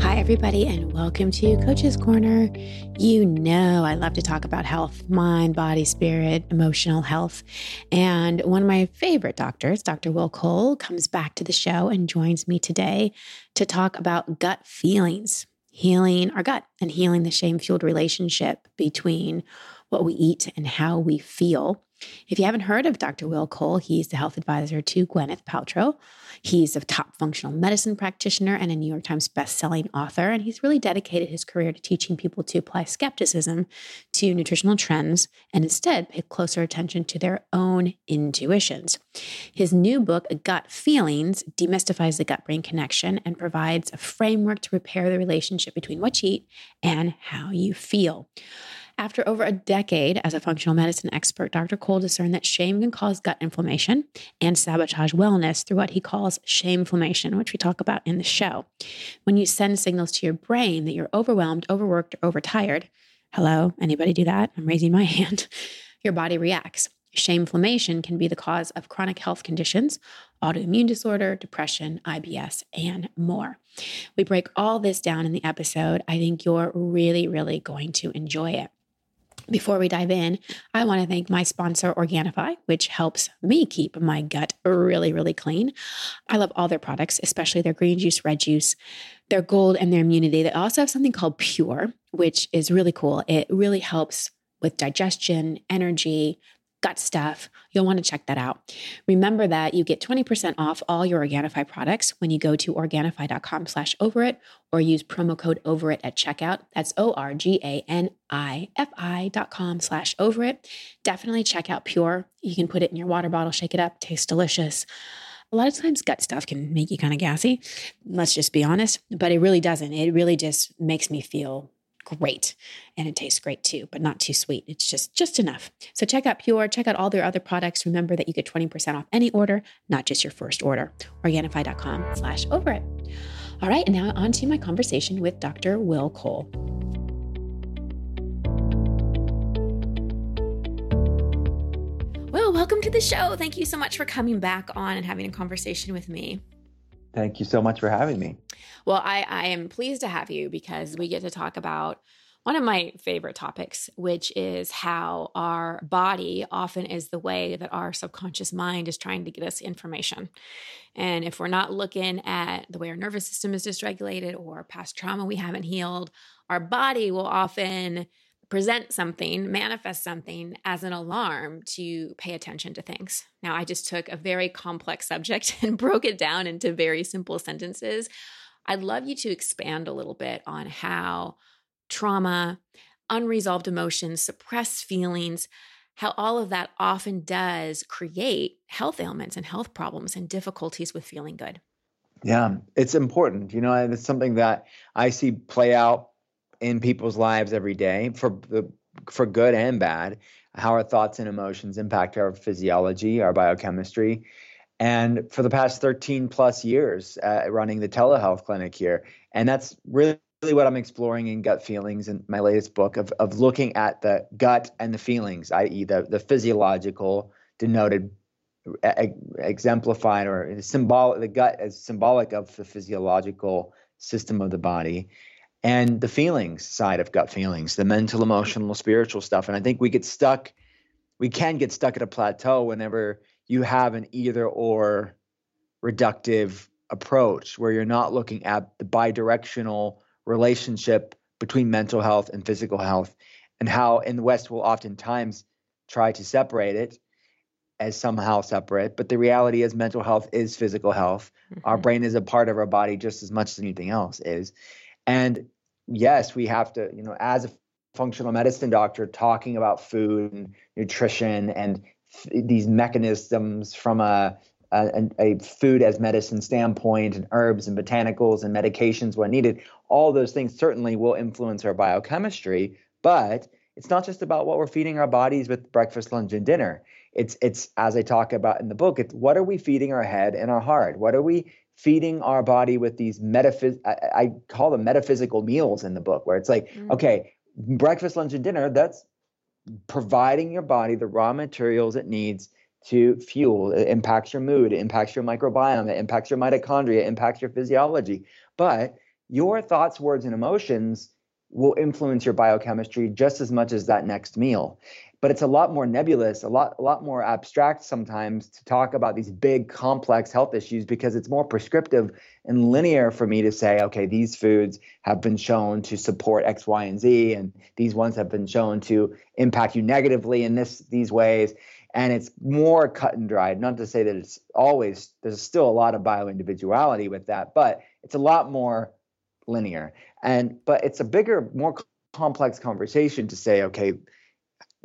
Hi, everybody, and welcome to Coach's Corner. You know, I love to talk about health, mind, body, spirit, emotional health. And one of my favorite doctors, Dr. Will Cole, comes back to the show and joins me today to talk about gut feelings, healing our gut and healing the shame fueled relationship between what we eat and how we feel. If you haven't heard of Dr. Will Cole, he's the health advisor to Gwyneth Paltrow. He's a top functional medicine practitioner and a New York Times bestselling author, and he's really dedicated his career to teaching people to apply skepticism to nutritional trends and instead pay closer attention to their own intuitions. His new book, Gut Feelings, demystifies the gut brain connection and provides a framework to repair the relationship between what you eat and how you feel. After over a decade as a functional medicine expert, Dr. Cole discerned that shame can cause gut inflammation and sabotage wellness through what he calls shameflammation, which we talk about in the show. When you send signals to your brain that you're overwhelmed, overworked, or overtired, hello, anybody do that? I'm raising my hand. Your body reacts. Shameflammation can be the cause of chronic health conditions, autoimmune disorder, depression, IBS, and more. We break all this down in the episode. I think you're really, really going to enjoy it. Before we dive in, I want to thank my sponsor, Organifi, which helps me keep my gut really, really clean. I love all their products, especially their green juice, red juice, their gold, and their immunity. They also have something called Pure, which is really cool. It really helps with digestion, energy, gut stuff, you'll want to check that out. Remember that you get 20% off all your Organifi products when you go to Organifi.com slash over it or use promo code over it at checkout. That's O-R-G-A-N-I-F-I dot com slash over it. Definitely check out Pure. You can put it in your water bottle, shake it up, tastes delicious. A lot of times gut stuff can make you kind of gassy. Let's just be honest, but it really doesn't. It really just makes me feel great and it tastes great too but not too sweet. It's just just enough. So check out pure check out all their other products. Remember that you get 20% off any order not just your first order. Organifi.com slash over it. All right and now on to my conversation with dr will cole. Well welcome to the show. Thank you so much for coming back on and having a conversation with me Thank you so much for having me. Well, I, I am pleased to have you because we get to talk about one of my favorite topics, which is how our body often is the way that our subconscious mind is trying to get us information. And if we're not looking at the way our nervous system is dysregulated or past trauma we haven't healed, our body will often present something, manifest something as an alarm to pay attention to things. Now, I just took a very complex subject and broke it down into very simple sentences. I'd love you to expand a little bit on how trauma, unresolved emotions, suppressed feelings, how all of that often does create health ailments and health problems and difficulties with feeling good. Yeah, it's important. You know, it's something that I see play out in people's lives every day for the for good and bad how our thoughts and emotions impact our physiology our biochemistry and for the past 13 plus years uh, running the telehealth clinic here and that's really what I'm exploring in gut feelings in my latest book of, of looking at the gut and the feelings, i.e., the, the physiological denoted, exemplified, or symbolic, the gut as symbolic of the physiological system of the body, and the feelings side of gut feelings, the mental, emotional, spiritual stuff. And I think we get stuck, we can get stuck at a plateau whenever you have an either or reductive approach where you're not looking at the bidirectional relationship between mental health and physical health and how in the West we'll oftentimes try to separate it as somehow separate. But the reality is mental health is physical health. Mm-hmm. Our brain is a part of our body just as much as anything else is. And yes, we have to, you know, as a functional medicine doctor, talking about food and nutrition and these mechanisms from a, a, a food as medicine standpoint and herbs and botanicals and medications when needed, all those things certainly will influence our biochemistry. But it's not just about what we're feeding our bodies with breakfast, lunch, and dinner. It's it's as I talk about in the book. It's what are we feeding our head and our heart? What are we feeding our body with these metaphys I, I, call them metaphysical meals in the book where it's like mm. okay breakfast lunch and dinner that's providing your body the raw materials it needs to fuel. It impacts your mood it impacts your microbiome it impacts your mitochondria it impacts your physiology. But your thoughts, words, and emotions will influence your biochemistry just as much as that next meal but it's a lot more nebulous, a lot, a lot more abstract sometimes to talk about these big, complex health issues because it's more prescriptive and linear for me to say, okay, these foods have been shown to support X, Y, and Z, and these ones have been shown to impact you negatively in this these ways. And it's more cut and dried. Not to say that it's always there's still a lot of bio individuality with that, but it's a lot more linear. And but it's a bigger, more complex conversation to say, okay,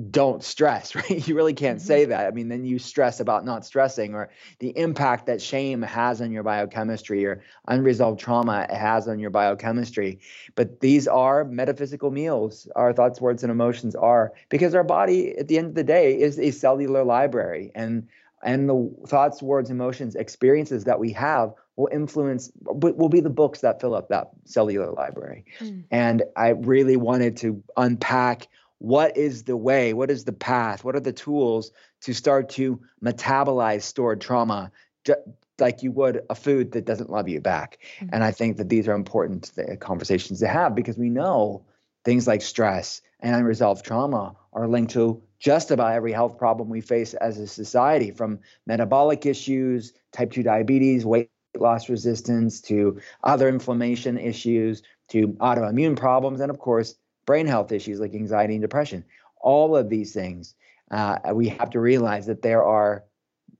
don't stress, right? You really can't mm-hmm. say that. I mean, then you stress about not stressing or the impact that shame has on your biochemistry or unresolved trauma has on your biochemistry. But these are metaphysical meals. Our thoughts, words, and emotions are because our body, at the end of the day, is a cellular library. And and the thoughts, words, emotions, experiences that we have will influence will be the books that fill up that cellular library. Mm. And I really wanted to unpack what is the way? What is the path? What are the tools to start to metabolize stored trauma like you would a food that doesn't love you back? Mm-hmm. and i think that these are important conversations to have because we know things like stress and unresolved trauma are linked to just about every health problem we face as a society from metabolic issues type 2 diabetes weight loss resistance to other inflammation issues to autoimmune problems and of course brain health issues like anxiety and depression. All of these things, uh, we have to realize that there are,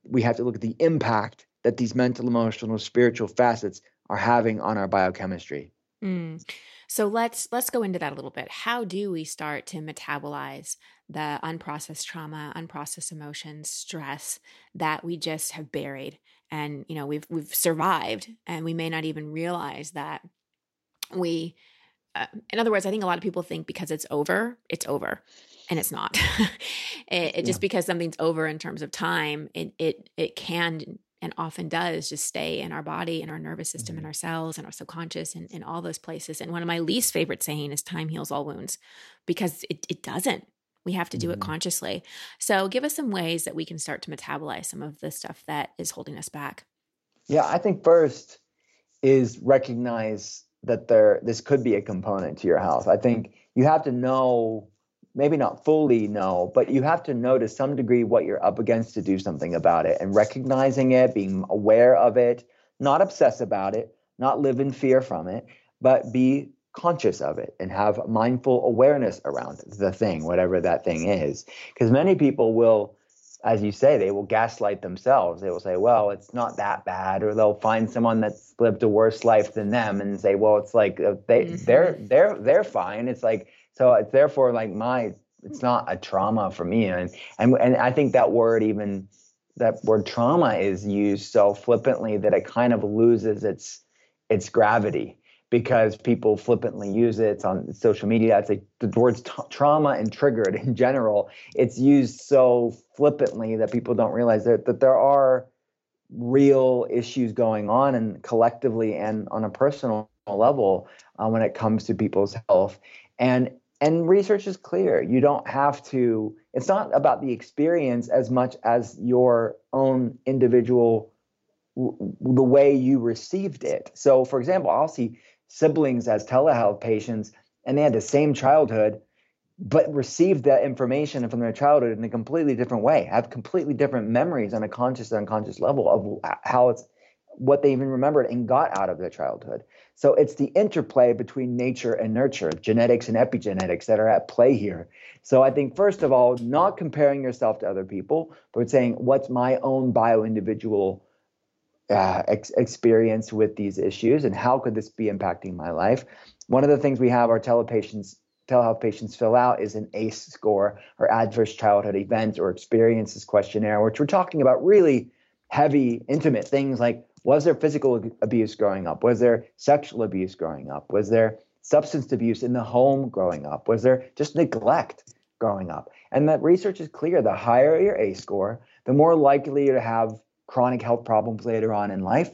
we have to look at the impact that these mental, emotional, spiritual facets are having on our biochemistry. Mm. So let's let's go into that a little bit. How do we start to metabolize the unprocessed trauma, unprocessed emotions, stress that we just have buried and you know we've we've survived and we may not even realize that we uh, in other words, I think a lot of people think because it's over, it's over, and it's not. it, it just because something's over in terms of time, it it it can and often does just stay in our body and our nervous system mm-hmm. and our cells and our subconscious and in all those places. And one of my least favorite saying is time heals all wounds because it, it doesn't. We have to do mm-hmm. it consciously. So give us some ways that we can start to metabolize some of the stuff that is holding us back. Yeah, I think first is recognize that there this could be a component to your health. I think you have to know, maybe not fully know, but you have to know to some degree what you're up against to do something about it and recognizing it, being aware of it, not obsess about it, not live in fear from it, but be conscious of it and have mindful awareness around the thing, whatever that thing is. Because many people will as you say, they will gaslight themselves. They will say, well, it's not that bad, or they'll find someone that's lived a worse life than them and say, well, it's like uh, they mm-hmm. they're they're they're fine. It's like so it's therefore like my it's not a trauma for me. And and and I think that word even that word trauma is used so flippantly that it kind of loses its its gravity because people flippantly use it. It's on social media. It's like the words t- trauma and triggered in general. It's used so flippantly that people don't realize that, that there are real issues going on and collectively and on a personal level uh, when it comes to people's health. And and research is clear. You don't have to. It's not about the experience as much as your own individual the way you received it. So, for example, I'll see siblings as telehealth patients and they had the same childhood but received that information from their childhood in a completely different way have completely different memories on a conscious and unconscious level of how it's what they even remembered and got out of their childhood. So it's the interplay between nature and nurture genetics and epigenetics that are at play here. So i think first of all not comparing yourself to other people but saying what's my own bio individual uh, ex- experience with these issues and how could this be impacting my life one of the things we have our telepatients telehealth patients fill out is an ACE score or adverse childhood events or experiences questionnaire, which we're talking about really heavy, intimate things like was there physical abuse growing up? Was there sexual abuse growing up? Was there substance abuse in the home growing up? Was there just neglect growing up? And that research is clear the higher your ACE score, the more likely you to have chronic health problems later on in life.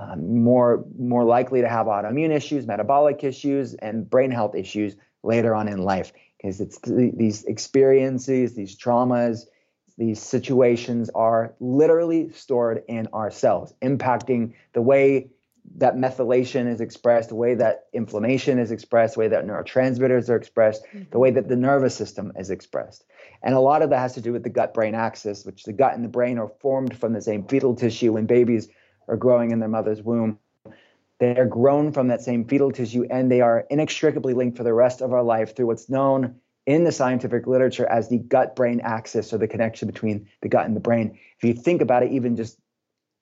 Um, more more likely to have autoimmune issues, metabolic issues, and brain health issues later on in life because it's these experiences, these traumas, these situations are literally stored in our cells, impacting the way that methylation is expressed, the way that inflammation is expressed, the way that neurotransmitters are expressed, mm-hmm. the way that the nervous system is expressed. And a lot of that has to do with the gut brain axis, which the gut and the brain are formed from the same fetal tissue when babies are growing in their mother's womb. They are grown from that same fetal tissue and they are inextricably linked for the rest of our life through what's known in the scientific literature as the gut brain axis or the connection between the gut and the brain. If you think about it, even just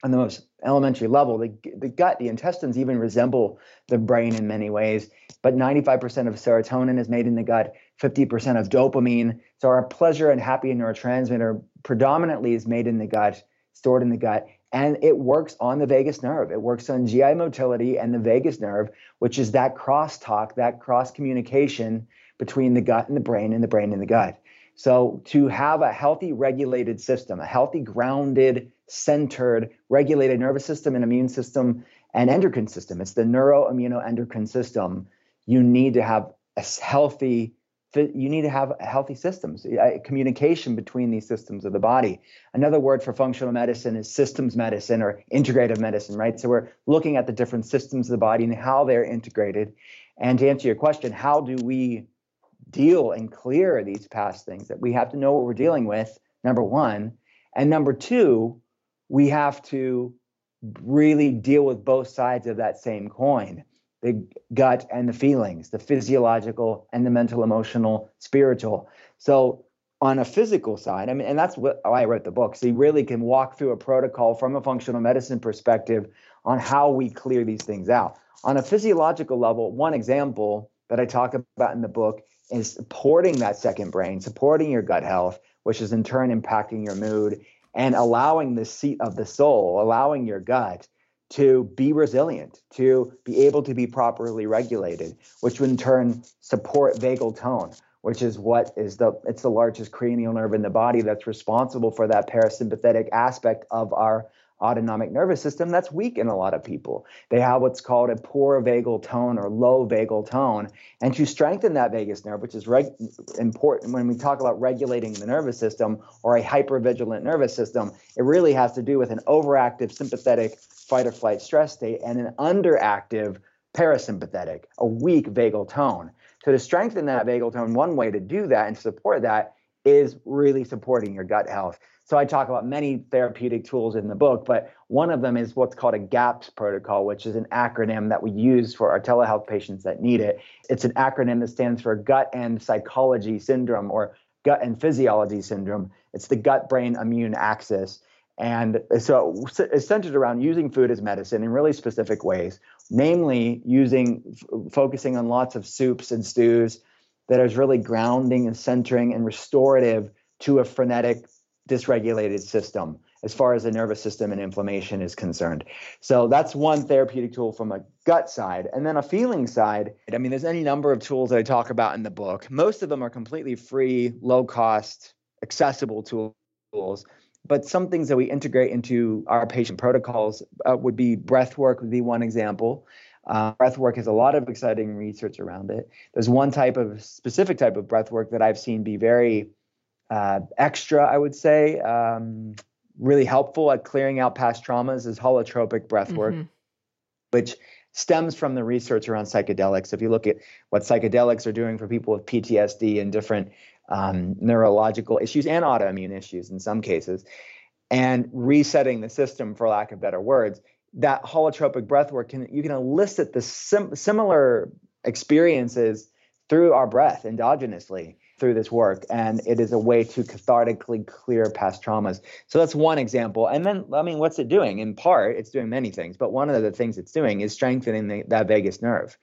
on the most elementary level, the, the gut, the intestines even resemble the brain in many ways. But 95% of serotonin is made in the gut, 50% of dopamine. So our pleasure and happy neurotransmitter predominantly is made in the gut, stored in the gut. And it works on the vagus nerve. It works on GI motility and the vagus nerve, which is that crosstalk, that cross communication between the gut and the brain and the brain and the gut. So to have a healthy regulated system, a healthy grounded centered regulated nervous system and immune system and endocrine system. It's the neuroimmunoendocrine system. You need to have a healthy you need to have healthy systems communication between these systems of the body another word for functional medicine is systems medicine or integrative medicine right so we're looking at the different systems of the body and how they're integrated and to answer your question how do we deal and clear these past things that we have to know what we're dealing with number one and number two we have to really deal with both sides of that same coin the gut and the feelings, the physiological and the mental, emotional, spiritual. So, on a physical side, I mean, and that's what I wrote the book. So, you really can walk through a protocol from a functional medicine perspective on how we clear these things out. On a physiological level, one example that I talk about in the book is supporting that second brain, supporting your gut health, which is in turn impacting your mood and allowing the seat of the soul, allowing your gut to be resilient, to be able to be properly regulated, which would in turn support vagal tone, which is what is the it's the largest cranial nerve in the body that's responsible for that parasympathetic aspect of our autonomic nervous system that's weak in a lot of people. They have what's called a poor vagal tone or low vagal tone. And to strengthen that vagus nerve, which is reg- important when we talk about regulating the nervous system or a hypervigilant nervous system, it really has to do with an overactive sympathetic fight or flight stress state and an underactive parasympathetic, a weak vagal tone. So to strengthen that vagal tone, one way to do that and support that is really supporting your gut health. So I talk about many therapeutic tools in the book, but one of them is what's called a GAPS protocol, which is an acronym that we use for our telehealth patients that need it. It's an acronym that stands for gut and psychology syndrome or gut and physiology syndrome. It's the gut brain immune axis. And so it's centered around using food as medicine in really specific ways, namely using f- focusing on lots of soups and stews that is really grounding and centering and restorative to a frenetic dysregulated system as far as the nervous system and inflammation is concerned. So that's one therapeutic tool from a gut side. And then a feeling side, I mean, there's any number of tools that I talk about in the book. Most of them are completely free, low cost, accessible tools. But some things that we integrate into our patient protocols uh, would be breath work, would be one example. Uh, breath work has a lot of exciting research around it. There's one type of specific type of breath work that I've seen be very uh, extra, I would say, um, really helpful at clearing out past traumas is holotropic breath work, mm-hmm. which stems from the research around psychedelics. If you look at what psychedelics are doing for people with PTSD and different um, neurological issues and autoimmune issues in some cases, and resetting the system, for lack of better words, that holotropic breath work can you can elicit the sim- similar experiences through our breath endogenously through this work and it is a way to cathartically clear past traumas. So that's one example. And then i mean what's it doing? In part it's doing many things but one of the things it's doing is strengthening the, that vagus nerve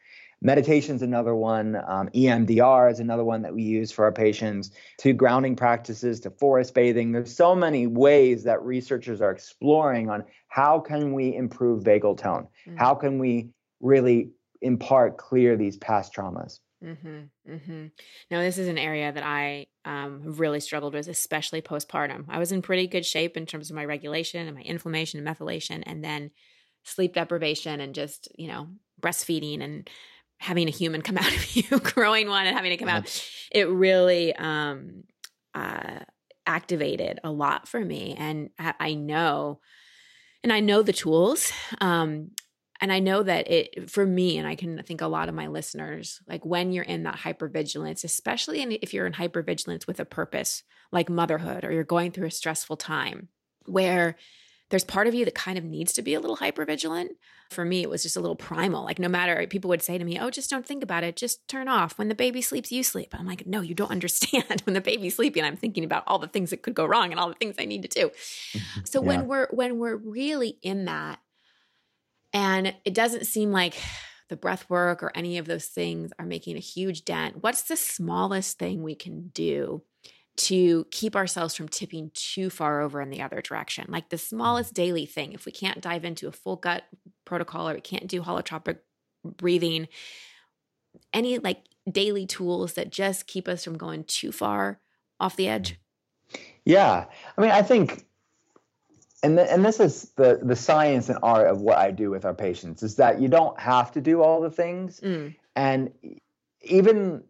meditation is another one um, emdr is another one that we use for our patients to grounding practices to forest bathing there's so many ways that researchers are exploring on how can we improve vagal tone mm-hmm. how can we really in part clear these past traumas Mm-hmm, mm-hmm. No, this is an area that I um, really struggled with, especially postpartum. I was in pretty good shape in terms of my regulation and my inflammation and methylation, and then sleep deprivation and just, you know, breastfeeding and having a human come out of you, growing one and having to come out. It really um, uh, activated a lot for me. And I, I know, and I know the tools. Um, and I know that it for me, and I can think a lot of my listeners, like when you're in that hypervigilance, especially if you're in hypervigilance with a purpose, like motherhood, or you're going through a stressful time, where there's part of you that kind of needs to be a little hyper vigilant. For me, it was just a little primal. Like, no matter, people would say to me, Oh, just don't think about it. Just turn off. When the baby sleeps, you sleep. I'm like, No, you don't understand. when the baby's sleeping, I'm thinking about all the things that could go wrong and all the things I need to do. So yeah. when we're when we're really in that, and it doesn't seem like the breath work or any of those things are making a huge dent, what's the smallest thing we can do to keep ourselves from tipping too far over in the other direction. Like the smallest daily thing, if we can't dive into a full gut protocol or we can't do holotropic breathing, any like daily tools that just keep us from going too far off the edge? Yeah. I mean, I think and th- and this is the the science and art of what I do with our patients is that you don't have to do all the things. Mm. And even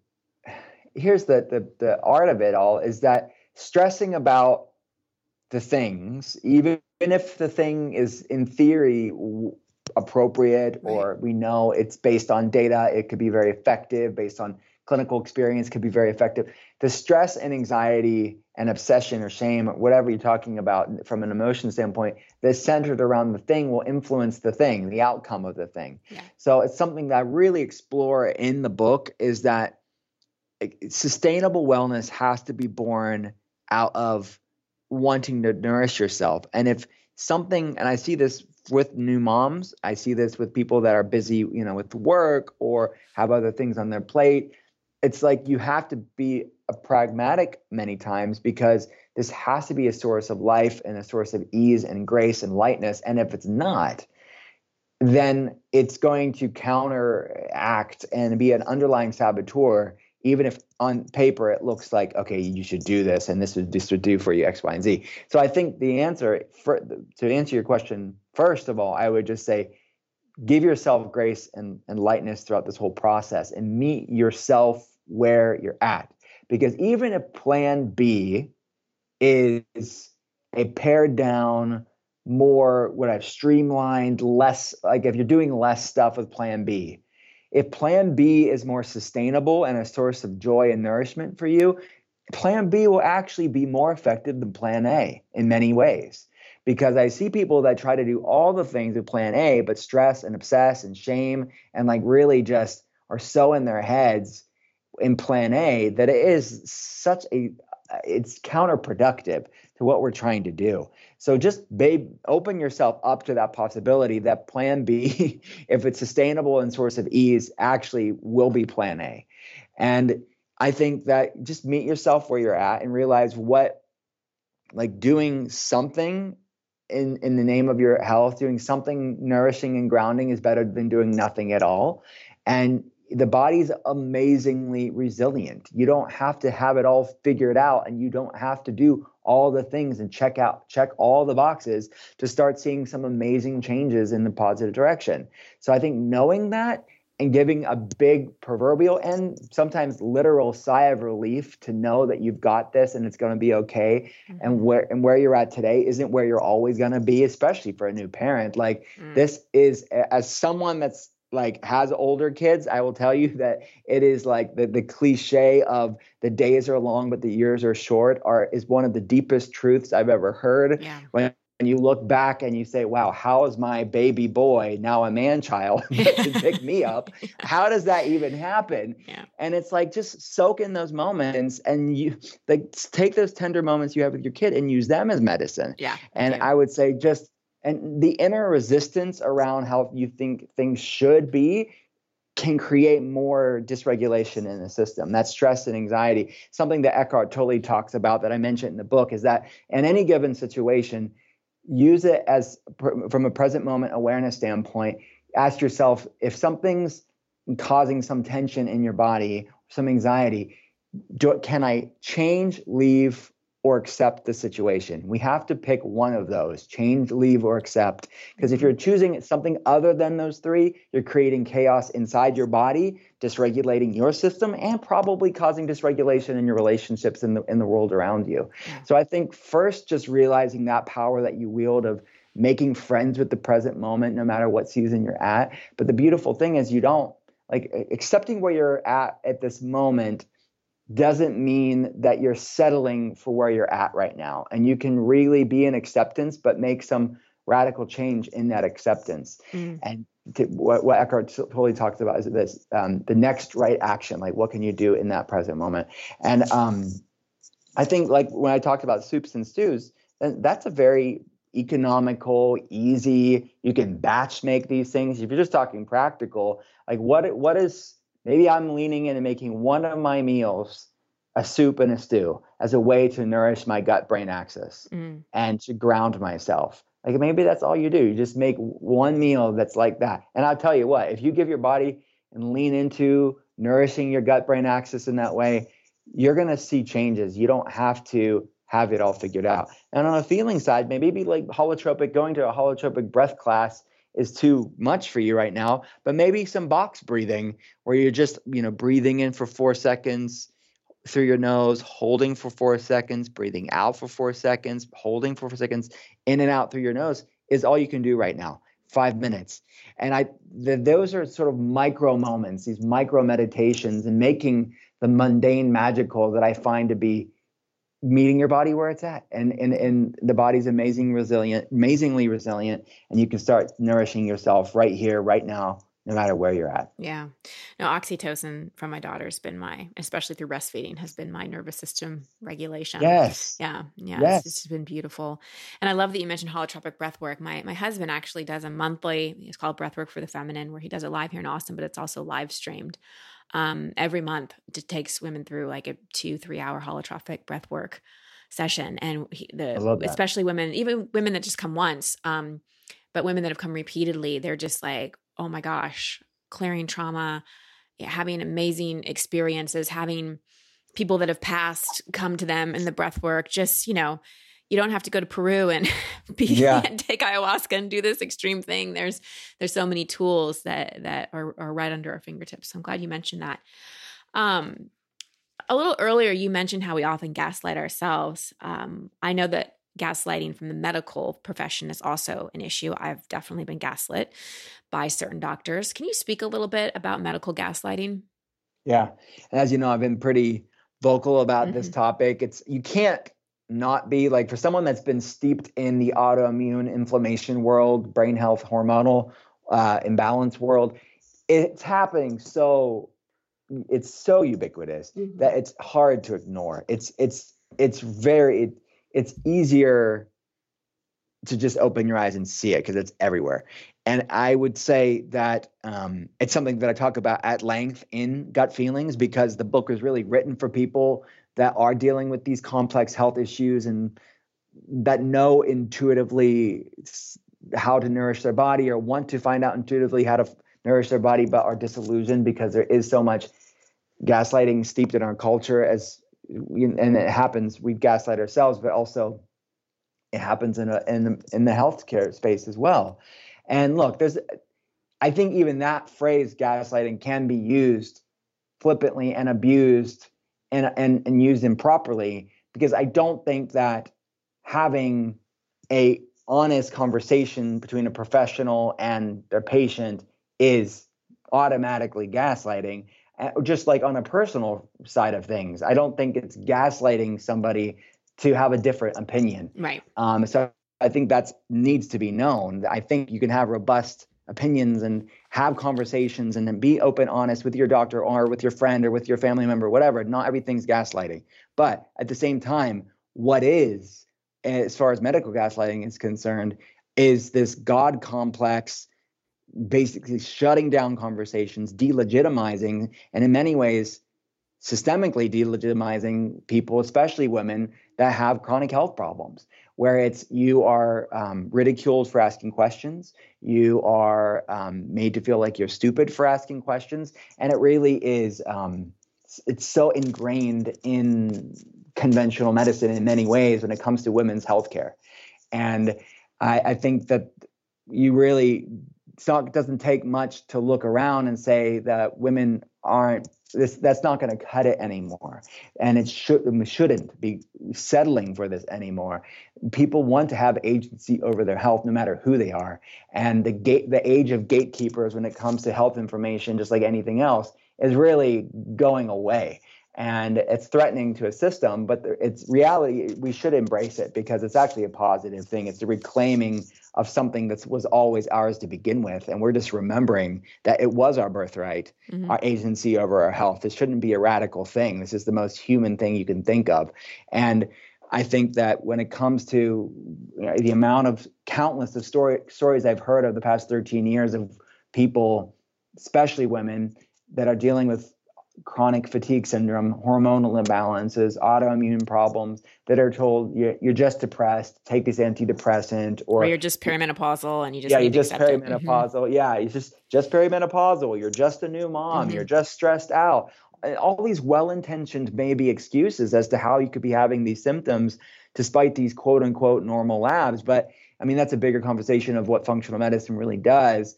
here's the, the the art of it all is that stressing about the things, even if the thing is in theory appropriate or we know it's based on data, it could be very effective based on clinical experience could be very effective. The stress and anxiety and obsession or shame, or whatever you're talking about from an emotion standpoint, that's centered around the thing will influence the thing, the outcome of the thing. Yeah. So it's something that I really explore in the book is that sustainable wellness has to be born out of wanting to nourish yourself. And if something, and I see this with new moms, I see this with people that are busy, you know, with work or have other things on their plate. It's like you have to be a pragmatic many times because this has to be a source of life and a source of ease and grace and lightness. And if it's not, then it's going to counteract and be an underlying saboteur even if on paper it looks like okay you should do this and this would this would do for you x y and z. So i think the answer for to answer your question first of all i would just say give yourself grace and, and lightness throughout this whole process and meet yourself where you're at. Because even if plan b is a pared down more what i've streamlined less like if you're doing less stuff with plan b if plan B is more sustainable and a source of joy and nourishment for you, plan B will actually be more effective than plan A in many ways. Because I see people that try to do all the things with plan A, but stress and obsess and shame and like really just are so in their heads in plan A that it is such a it's counterproductive to what we're trying to do. So just babe, open yourself up to that possibility that plan B, if it's sustainable and source of ease, actually will be plan A. And I think that just meet yourself where you're at and realize what like doing something in in the name of your health, doing something nourishing and grounding is better than doing nothing at all. And the body's amazingly resilient. You don't have to have it all figured out and you don't have to do all the things and check out check all the boxes to start seeing some amazing changes in the positive direction. So I think knowing that and giving a big proverbial and sometimes literal sigh of relief to know that you've got this and it's going to be okay mm-hmm. and where and where you're at today isn't where you're always going to be especially for a new parent like mm. this is as someone that's like has older kids, I will tell you that it is like the, the cliche of the days are long but the years are short are is one of the deepest truths I've ever heard. Yeah. When when you look back and you say, wow, how is my baby boy now a man child to pick me up? How does that even happen? Yeah. And it's like just soak in those moments and you like take those tender moments you have with your kid and use them as medicine. Yeah. And I would say just and the inner resistance around how you think things should be can create more dysregulation in the system. That's stress and anxiety. Something that Eckhart Tolle talks about that I mentioned in the book is that in any given situation, use it as from a present moment awareness standpoint. Ask yourself if something's causing some tension in your body, some anxiety, do, can I change, leave, or accept the situation. We have to pick one of those change, leave, or accept. Because if mm-hmm. you're choosing something other than those three, you're creating chaos inside your body, dysregulating your system, and probably causing dysregulation in your relationships in the, in the world around you. So I think first, just realizing that power that you wield of making friends with the present moment, no matter what season you're at. But the beautiful thing is, you don't like accepting where you're at at this moment doesn't mean that you're settling for where you're at right now. And you can really be in acceptance, but make some radical change in that acceptance. Mm. And to, what, what Eckhart Tolle talks about is this um, the next right action. Like, what can you do in that present moment? And um, I think, like, when I talked about soups and stews, that's a very economical, easy, you can batch make these things. If you're just talking practical, like, what what is maybe I'm leaning in and making one of my meals a soup and a stew as a way to nourish my gut brain axis mm. and to ground myself. Like maybe that's all you do. You just make one meal that's like that. And I'll tell you what, if you give your body and lean into nourishing your gut brain axis in that way, you're going to see changes. You don't have to have it all figured out. And on a feeling side, maybe like holotropic, going to a holotropic breath class is too much for you right now, but maybe some box breathing where you're just, you know, breathing in for four seconds through your nose, holding for four seconds, breathing out for four seconds, holding for four seconds, in and out through your nose is all you can do right now. Five minutes. And I, those are sort of micro moments, these micro meditations, and making the mundane magical that I find to be meeting your body where it's at. And and, and the body's amazing resilient amazingly resilient and you can start nourishing yourself right here right now no matter where you're at. Yeah. No oxytocin from my daughter has been my especially through breastfeeding has been my nervous system regulation. Yes. Yeah yeah yes. it's, it's been beautiful. And i love that you mentioned holotropic breath work. My my husband actually does a monthly it's called breath work for the feminine where he does it live here in austin but it's also live streamed um, every month to takes women through like a two three hour holotropic breath work session. And he, the especially women even women that just come once um, but women that have come repeatedly they're just like oh my gosh clearing trauma having amazing experiences having people that have passed come to them in the breath work just you know you don't have to go to Peru and be yeah. and take ayahuasca and do this extreme thing. There's there's so many tools that that are, are right under our fingertips. So I'm glad you mentioned that. Um, a little earlier, you mentioned how we often gaslight ourselves. Um, I know that gaslighting from the medical profession is also an issue. I've definitely been gaslit by certain doctors. Can you speak a little bit about medical gaslighting? Yeah, and as you know, I've been pretty vocal about mm-hmm. this topic. It's you can't not be like for someone that's been steeped in the autoimmune inflammation world, brain health, hormonal uh, imbalance world, it's happening so it's so ubiquitous mm-hmm. that it's hard to ignore. It's it's it's very it, it's easier to just open your eyes and see it because it's everywhere. And I would say that um, it's something that I talk about at length in Gut Feelings because the book was really written for people that are dealing with these complex health issues and that know intuitively how to nourish their body or want to find out intuitively how to nourish their body but are disillusioned because there is so much gaslighting steeped in our culture as and it happens we gaslight ourselves but also it happens in a in the, in the healthcare space as well. And look there's i think even that phrase gaslighting can be used flippantly and abused and and and used improperly because I don't think that having a honest conversation between a professional and their patient is automatically gaslighting just like on a personal side of things i don't think it's gaslighting somebody to have a different opinion right um, so i think that needs to be known i think you can have robust opinions and have conversations and then be open, honest with your doctor or with your friend or with your family member, whatever. Not everything's gaslighting. But at the same time, what is, as far as medical gaslighting is concerned, is this God complex, basically shutting down conversations, delegitimizing, and in many ways, systemically delegitimizing people, especially women that have chronic health problems where it's you are um, ridiculed for asking questions, you are um, made to feel like you're stupid for asking questions, and it really is. Um, it's so ingrained in conventional medicine in many ways when it comes to women's health care, and I, I think that you really it's not doesn't take much to look around and say that women aren't this that's not going to cut it anymore. And it should shouldn't be settling for this anymore. People want to have agency over their health no matter who they are. And the gate the age of gatekeepers when it comes to health information just like anything else is really going away. And it's threatening to a system but it's reality we should embrace it because it's actually a positive thing. It's the reclaiming of something that was always ours to begin with. And we're just remembering that it was our birthright mm-hmm. our agency over our health. This shouldn't be a radical thing. This is the most human thing you can think of. And i think that when it comes to you know, the amount of countless of story, stories i've heard of the past 13 years of people especially women that are dealing with chronic fatigue syndrome, hormonal imbalances, autoimmune problems that are told you're, you're just depressed, take this antidepressant, or, or you're just perimenopausal and you just yeah, you're just mm-hmm. perimenopausal. Mm-hmm. Yeah, you're just just perimenopausal. You're just a new mom. Mm-hmm. You're just stressed out. All these well-intentioned maybe excuses as to how you could be having these symptoms, despite these quote unquote normal labs. But I mean, that's a bigger conversation of what functional medicine really does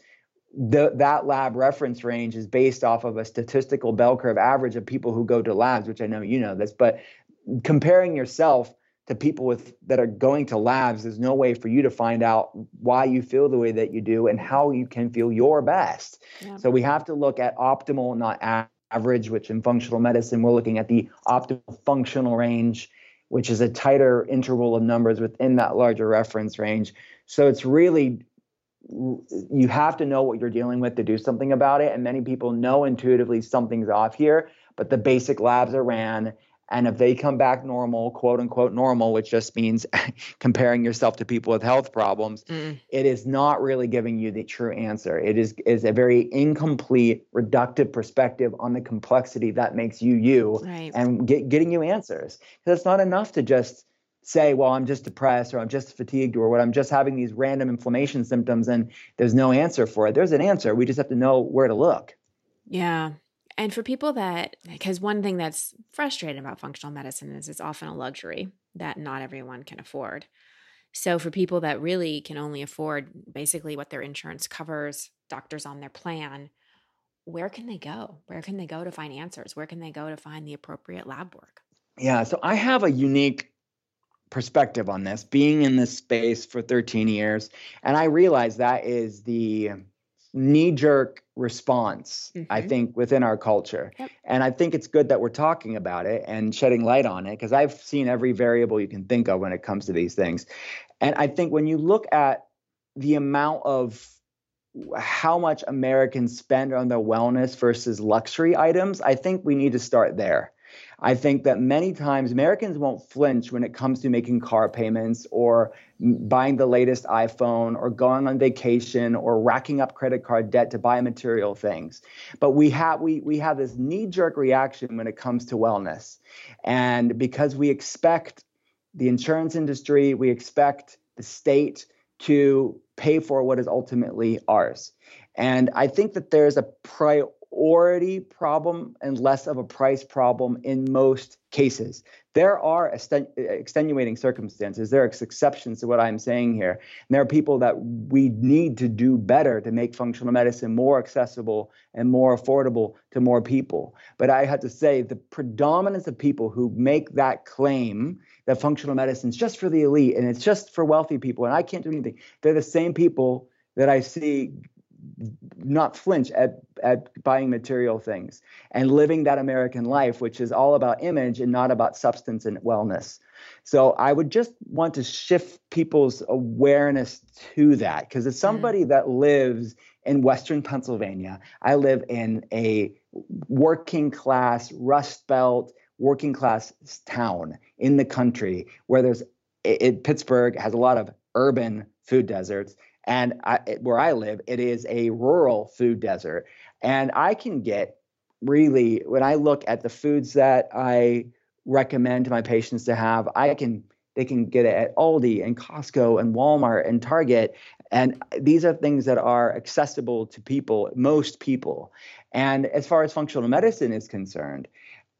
the, that lab reference range is based off of a statistical bell curve average of people who go to labs, which I know you know this, but comparing yourself to people with that are going to labs, there's no way for you to find out why you feel the way that you do and how you can feel your best. Yeah. So we have to look at optimal, not average, which in functional medicine, we're looking at the optimal functional range, which is a tighter interval of numbers within that larger reference range. So it's really you have to know what you're dealing with to do something about it. And many people know intuitively something's off here, but the basic labs are ran. And if they come back normal, quote unquote normal, which just means comparing yourself to people with health problems, mm. it is not really giving you the true answer. It is is a very incomplete, reductive perspective on the complexity that makes you you right. and get, getting you answers. Because it's not enough to just say, well, I'm just depressed or I'm just fatigued or what I'm just having these random inflammation symptoms and there's no answer for it. There's an answer. We just have to know where to look. Yeah. And for people that, because one thing that's frustrating about functional medicine is it's often a luxury that not everyone can afford. So for people that really can only afford basically what their insurance covers, doctors on their plan, where can they go? Where can they go to find answers? Where can they go to find the appropriate lab work? Yeah, so I have a unique perspective on this, being in this space for 13 years. And I realize that is the knee jerk response, mm-hmm. I think, within our culture. Yep. And I think it's good that we're talking about it and shedding light on it because I've seen every variable you can think of when it comes to these things. And I think when you look at the amount of how much Americans spend on their wellness versus luxury items, I think we need to start there. I think that many times Americans won't flinch when it comes to making car payments or buying the latest iPhone or going on vacation or racking up credit card debt to buy material things. But we have we we have this knee-jerk reaction when it comes to wellness. And because we expect the insurance industry, we expect the state to pay for what is ultimately ours. And I think that there's a priority priority problem and less of a price problem in most cases. There are extenuating circumstances. There are exceptions to what I'm saying here. And there are people that we need to do better to make functional medicine more accessible and more affordable to more people. But I have to say, the predominance of people who make that claim that functional medicine is just for the elite and it's just for wealthy people and I can't do anything, they're the same people that I see not flinch at, at buying material things and living that American life, which is all about image and not about substance and wellness. So I would just want to shift people's awareness to that because as somebody mm. that lives in Western Pennsylvania, I live in a working class, Rust Belt, working class town in the country where there's it, Pittsburgh has a lot of urban food deserts and I, where I live, it is a rural food desert. And I can get really, when I look at the foods that I recommend to my patients to have, I can they can get it at Aldi and Costco and Walmart and Target. And these are things that are accessible to people, most people. And as far as functional medicine is concerned,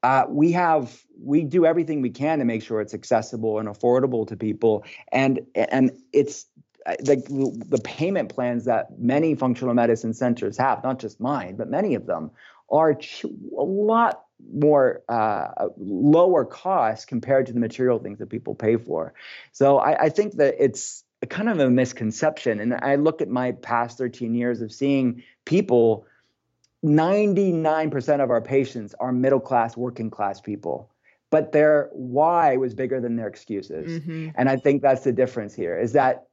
uh, we have we do everything we can to make sure it's accessible and affordable to people and and it's the, the payment plans that many functional medicine centers have, not just mine, but many of them, are a lot more uh, lower cost compared to the material things that people pay for. So I, I think that it's kind of a misconception. And I look at my past 13 years of seeing people, 99% of our patients are middle class, working class people but their why was bigger than their excuses. Mm-hmm. And I think that's the difference here is that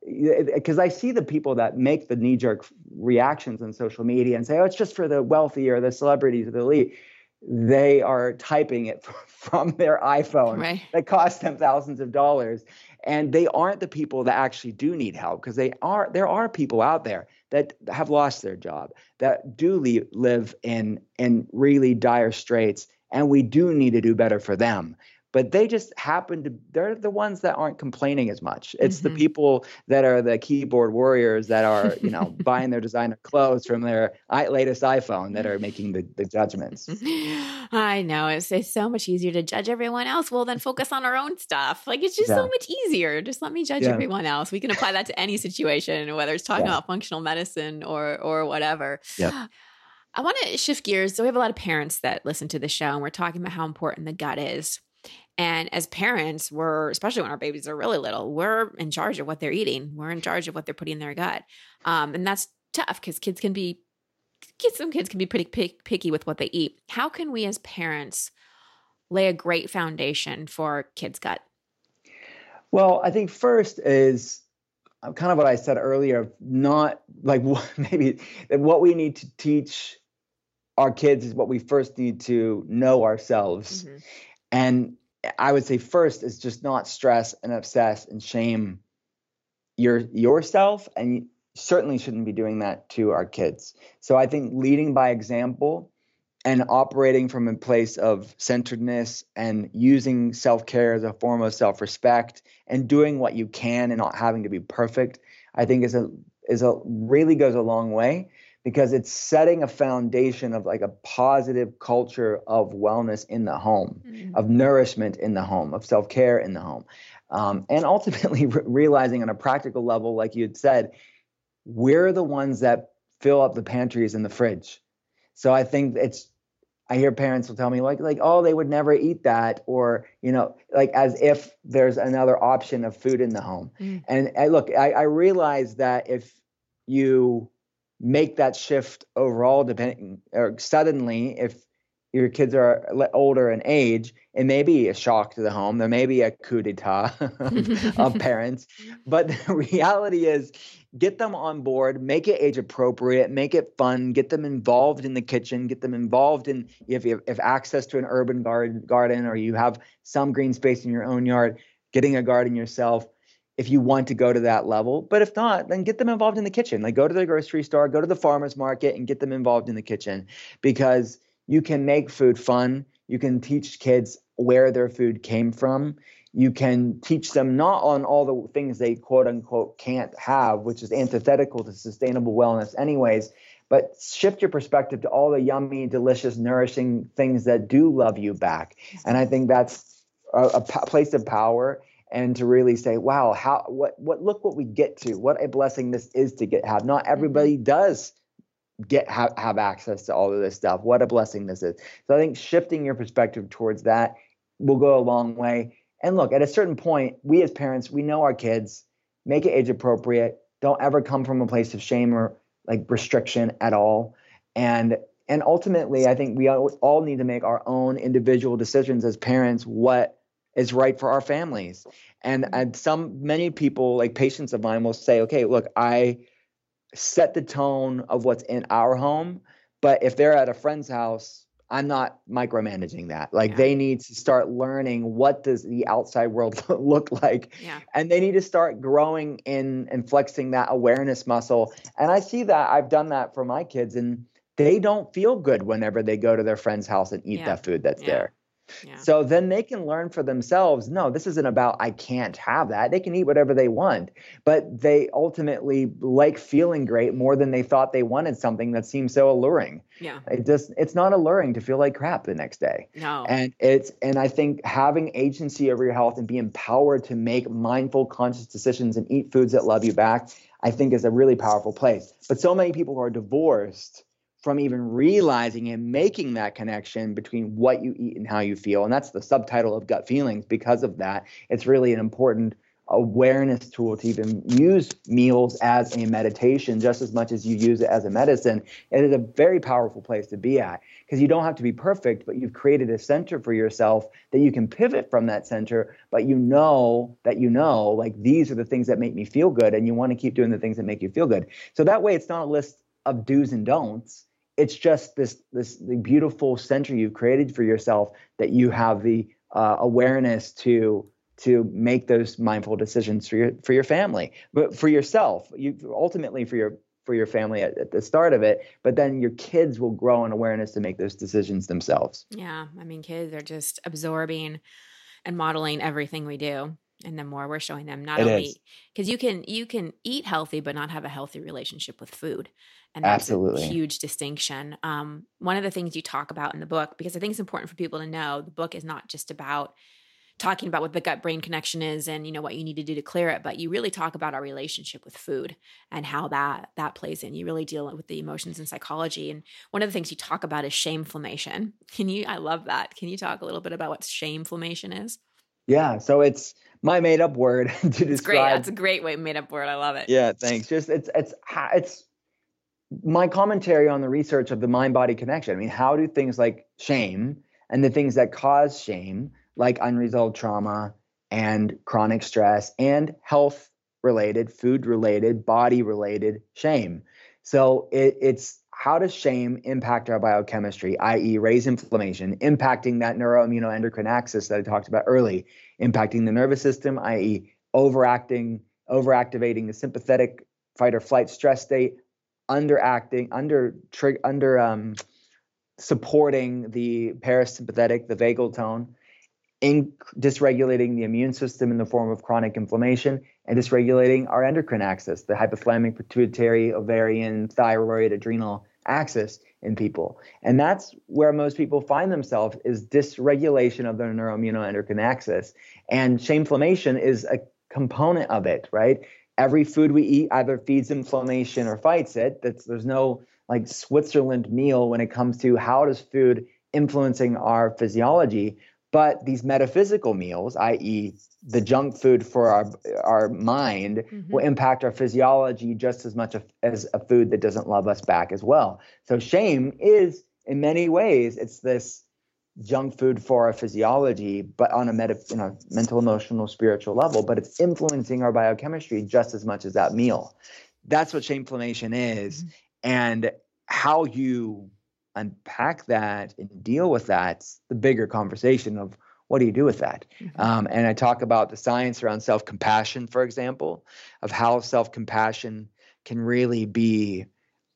because I see the people that make the knee jerk reactions on social media and say, oh, it's just for the wealthy or the celebrities or the elite. They are typing it from their iPhone right. that costs them thousands of dollars. And they aren't the people that actually do need help because they are there are people out there that have lost their job, that do live in in really dire straits and we do need to do better for them. But they just happen to they're the ones that aren't complaining as much. It's mm-hmm. the people that are the keyboard warriors that are you know buying their designer clothes from their latest iphone that are making the, the judgments. I know it's, it's so much easier to judge everyone else. Well then focus on our own stuff. Like it's just yeah. so much easier. Just let me judge yeah. everyone else. We can apply that to any situation whether it's talking yeah. about functional medicine or or whatever. Yeah I want to shift gears. So we have a lot of parents that listen to the show, and we're talking about how important the gut is. And as parents, we're especially when our babies are really little, we're in charge of what they're eating. We're in charge of what they're putting in their gut, um, and that's tough because kids can be kids. Some kids can be pretty pick, picky with what they eat. How can we as parents lay a great foundation for kids' gut? Well, I think first is uh, kind of what I said earlier. Not like maybe what we need to teach our kids is what we first need to know ourselves. Mm-hmm. And I would say first is just not stress and obsess and shame your yourself and you certainly shouldn't be doing that to our kids. So I think leading by example and operating from a place of centeredness and using self-care as a form of self-respect and doing what you can and not having to be perfect, I think is a is a really goes a long way because it's setting a foundation of like a positive culture of wellness in the home, mm-hmm. of nourishment in the home, of self care in the home. Um, and ultimately re- realizing on a practical level, like you had said, we're the ones that fill up the pantries and the fridge. So I think it's I hear parents will tell me like like oh they would never eat that or you know like as if there's another option of food in the home. Mm. And I, look, I, I realize that if you make that shift overall depending or suddenly if your kids are older in age it may be a shock to the home there may be a coup d'etat of parents but the reality is get them on board make it age appropriate make it fun get them involved in the kitchen get them involved in if you have access to an urban garden garden or you have some green space in your own yard getting a garden yourself if you want to go to that level. But if not, then get them involved in the kitchen. Like go to the grocery store, go to the farmer's market and get them involved in the kitchen because you can make food fun. You can teach kids where their food came from. You can teach them not on all the things they quote unquote can't have, which is antithetical to sustainable wellness, anyways, but shift your perspective to all the yummy, delicious, nourishing things that do love you back. And I think that's a, a p- place of power and to really say, wow, how what what look what we get to, what a blessing this is to get have. Not mm-hmm. everybody does get have, have access to all of this stuff. What a blessing this is. So I think shifting your perspective towards that will go a long way. And look, at a certain point, we as parents, we know our kids, make it age appropriate. Don't ever come from a place of shame or like restriction at all. And and ultimately, I think we all need to make our own individual decisions as parents what is right for our families. And mm-hmm. and some many people like patients of mine will say, okay, look, I set the tone of what's in our home, but if they're at a friend's house, I'm not micromanaging that. Like yeah. they need to start learning what does the outside world look like. Yeah. And they need to start growing in and flexing that awareness muscle. And I see that I've done that for my kids and they don't feel good whenever they go to their friend's house and eat yeah. that food that's there Yeah. So then they can learn for themselves no, this isn't about I can't have that. They can eat whatever they want, but they ultimately like feeling great more than they thought they wanted something that seems so alluring. Yeah. It just it's not alluring to feel like crap the next day. No. And it's and I think having agency over your health and be empowered to make mindful conscious decisions and eat foods that love you back, I think is a really powerful place. But so many people who are divorced from even realizing and making that connection between what you eat and how you feel. And that's the subtitle of gut feelings. Because of that, it's really an important awareness tool to even use meals as a meditation just as much as you use it as a medicine. It is a very powerful place to be at because you don't have to be perfect, but you've created a center for yourself that you can pivot from that center, but you know that you know, like these are the things that make me feel good, and you want to keep doing the things that make you feel good. So that way, it's not a list of do's and don'ts it's just this this beautiful center you've created for yourself that you have the uh, awareness to to make those mindful decisions for your for your family but for yourself you ultimately for your for your family at, at, the start of it but then your kids will grow in awareness to make those decisions themselves. Yeah i mean kids are just absorbing and modeling everything we do and the more we're showing them not it only because you can you can eat healthy but not have a healthy relationship with food and that's Absolutely. a huge distinction. Um, one of the things you talk about in the book because i think it's important for people to know the book is not just about talking about what the gut brain connection is and you know what you need to do to clear it but you really talk about our relationship with food and how that that plays in. You really deal with the emotions and psychology and one of the things you talk about is shameflammation. Can you i love that. Can you talk a little bit about what shameflammation is yeah so it's my made up word to it's describe. Great. That's a great way made up word. I love it. Yeah, thanks. Just it's it's it's my commentary on the research of the mind body connection. I mean, how do things like shame and the things that cause shame, like unresolved trauma and chronic stress and health related, food related, body related shame. So it, it's how does shame impact our biochemistry, i.e., raise inflammation, impacting that neuroimmunoendocrine axis that I talked about early, impacting the nervous system, i.e., overacting, overactivating the sympathetic fight or flight stress state, underacting, under trig, under um, supporting the parasympathetic, the vagal tone, in dysregulating the immune system in the form of chronic inflammation, and dysregulating our endocrine axis, the hypothalamic, pituitary, ovarian, thyroid, adrenal axis in people. And that's where most people find themselves is dysregulation of their neuroimmunoendocrine axis. And shameflammation is a component of it, right? Every food we eat either feeds inflammation or fights it. That's there's no like Switzerland meal when it comes to how does food influencing our physiology. But these metaphysical meals, i.e., the junk food for our our mind, mm-hmm. will impact our physiology just as much as a food that doesn't love us back as well. So shame is, in many ways, it's this junk food for our physiology, but on a meta, you know, mental, emotional, spiritual level. But it's influencing our biochemistry just as much as that meal. That's what shameflammation is, mm-hmm. and how you unpack that and deal with that's the bigger conversation of what do you do with that mm-hmm. um, and i talk about the science around self-compassion for example of how self-compassion can really be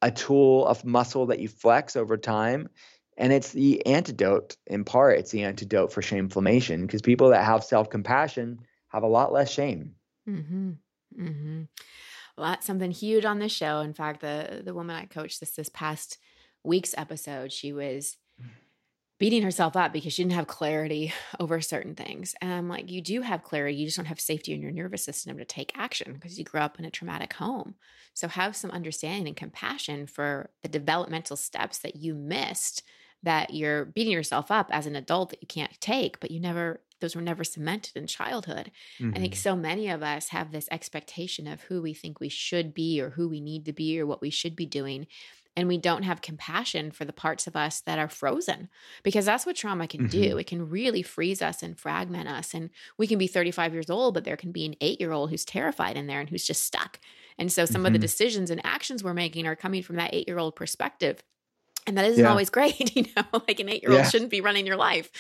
a tool of muscle that you flex over time and it's the antidote in part it's the antidote for shameflammation because people that have self-compassion have a lot less shame mm-hmm. Mm-hmm. well that's something huge on this show in fact the the woman i coached this this past week's episode, she was beating herself up because she didn't have clarity over certain things. And I'm like, you do have clarity, you just don't have safety in your nervous system to take action because you grew up in a traumatic home. So have some understanding and compassion for the developmental steps that you missed that you're beating yourself up as an adult that you can't take, but you never those were never cemented in childhood. Mm-hmm. I think mm-hmm. so many of us have this expectation of who we think we should be or who we need to be or what we should be doing and we don't have compassion for the parts of us that are frozen because that's what trauma can mm-hmm. do. It can really freeze us and fragment us. And we can be 35 years old, but there can be an eight year old who's terrified in there and who's just stuck. And so some mm-hmm. of the mm-hmm. decisions and actions we're making are coming from that eight year old perspective and that isn't yeah. always great you know like an eight year old yeah. shouldn't be running your life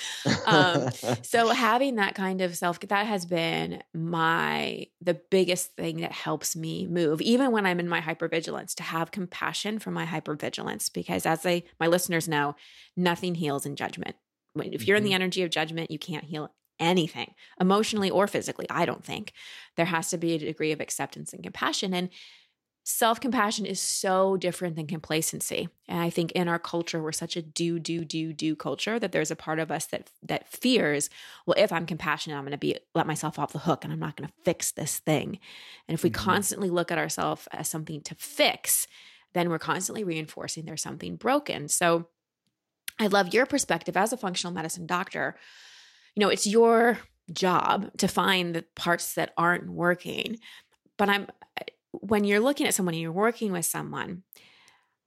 um, so having that kind of self that has been my the biggest thing that helps me move even when i'm in my hypervigilance to have compassion for my hypervigilance because as they my listeners know nothing heals in judgment if you're in the mm-hmm. energy of judgment, you can't heal anything emotionally or physically. I don't think there has to be a degree of acceptance and compassion. And self compassion is so different than complacency. And I think in our culture, we're such a do, do, do, do culture that there's a part of us that that fears, well, if I'm compassionate, I'm going to be let myself off the hook and I'm not going to fix this thing. And if we mm-hmm. constantly look at ourselves as something to fix, then we're constantly reinforcing there's something broken. So I love your perspective as a functional medicine doctor. You know, it's your job to find the parts that aren't working. But I'm when you're looking at someone and you're working with someone,